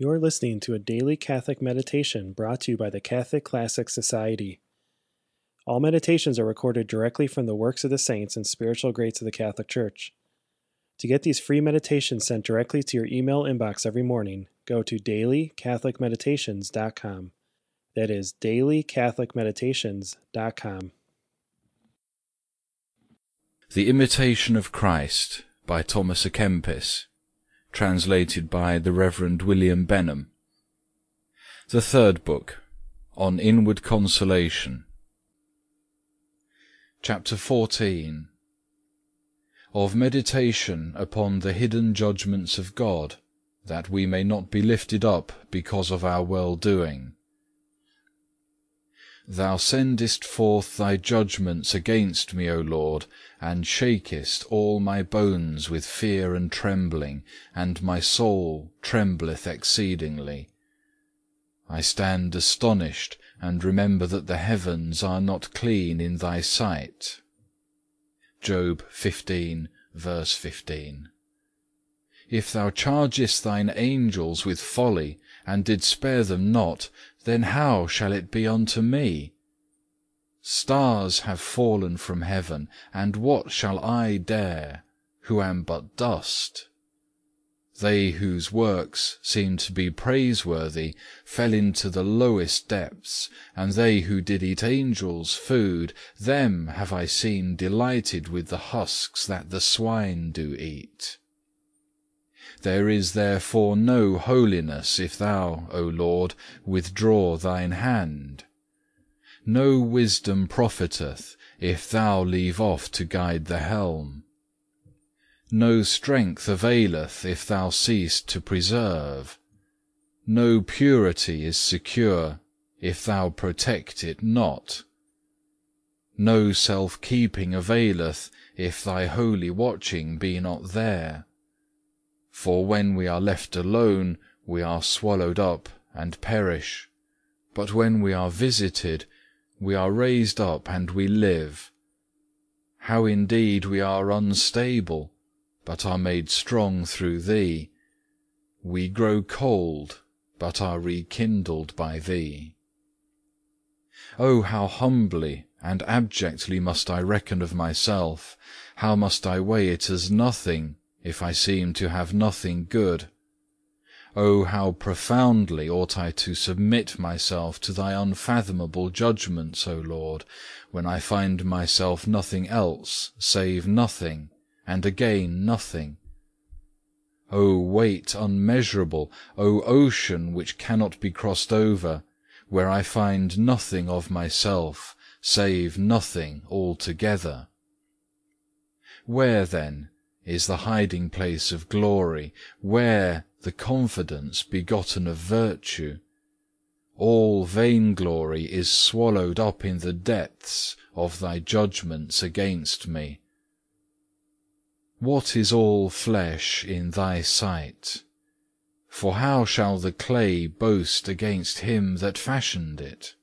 You're listening to a daily Catholic meditation brought to you by the Catholic Classic Society. All meditations are recorded directly from the works of the saints and spiritual greats of the Catholic Church. To get these free meditations sent directly to your email inbox every morning, go to dailycatholicmeditations.com. That is dailycatholicmeditations.com. The Imitation of Christ by Thomas à Kempis translated by the Reverend William Benham. The third book, On Inward Consolation. Chapter 14 Of meditation upon the hidden judgments of God, that we may not be lifted up because of our well-doing. Thou sendest forth thy judgments against me, O Lord, and shakest all my bones with fear and trembling, and my soul trembleth exceedingly. I stand astonished, and remember that the heavens are not clean in thy sight. Job 15, verse 15. If thou chargest thine angels with folly, and did spare them not, then how shall it be unto me? Stars have fallen from heaven, and what shall I dare, who am but dust? They whose works seem to be praiseworthy fell into the lowest depths, and they who did eat angels' food, them have I seen delighted with the husks that the swine do eat. There is therefore no holiness if thou, O Lord, withdraw thine hand. No wisdom profiteth, if thou leave off to guide the helm. No strength availeth, if thou cease to preserve. No purity is secure, if thou protect it not. No self-keeping availeth, if thy holy watching be not there. For when we are left alone, we are swallowed up and perish, but when we are visited, we are raised up and we live. How indeed we are unstable, but are made strong through Thee. We grow cold, but are rekindled by Thee. Oh, how humbly and abjectly must I reckon of myself, how must I weigh it as nothing, if I seem to have nothing good. Oh, how profoundly ought I to submit myself to Thy unfathomable judgments, O Lord, when I find myself nothing else save nothing, and again nothing. O weight unmeasurable, O ocean which cannot be crossed over, where I find nothing of myself, save nothing altogether. Where then is the hiding place of glory, where the confidence begotten of virtue. All vainglory is swallowed up in the depths of thy judgments against me. What is all flesh in thy sight? For how shall the clay boast against him that fashioned it?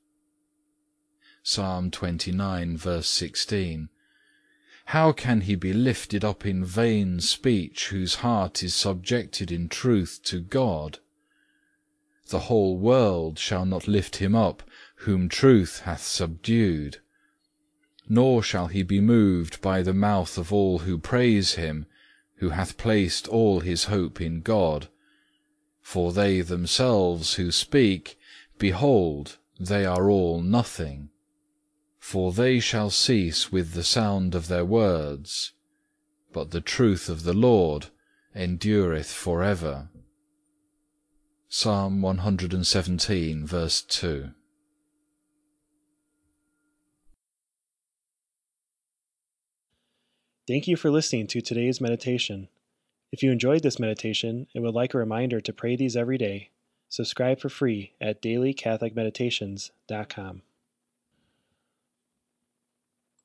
Psalm 29 verse 16 how can he be lifted up in vain speech whose heart is subjected in truth to God? The whole world shall not lift him up whom truth hath subdued. Nor shall he be moved by the mouth of all who praise him, who hath placed all his hope in God. For they themselves who speak, behold, they are all nothing for they shall cease with the sound of their words, but the truth of the Lord endureth for ever. Psalm 117 verse 2 Thank you for listening to today's meditation. If you enjoyed this meditation and would like a reminder to pray these every day, subscribe for free at dailycatholicmeditations.com.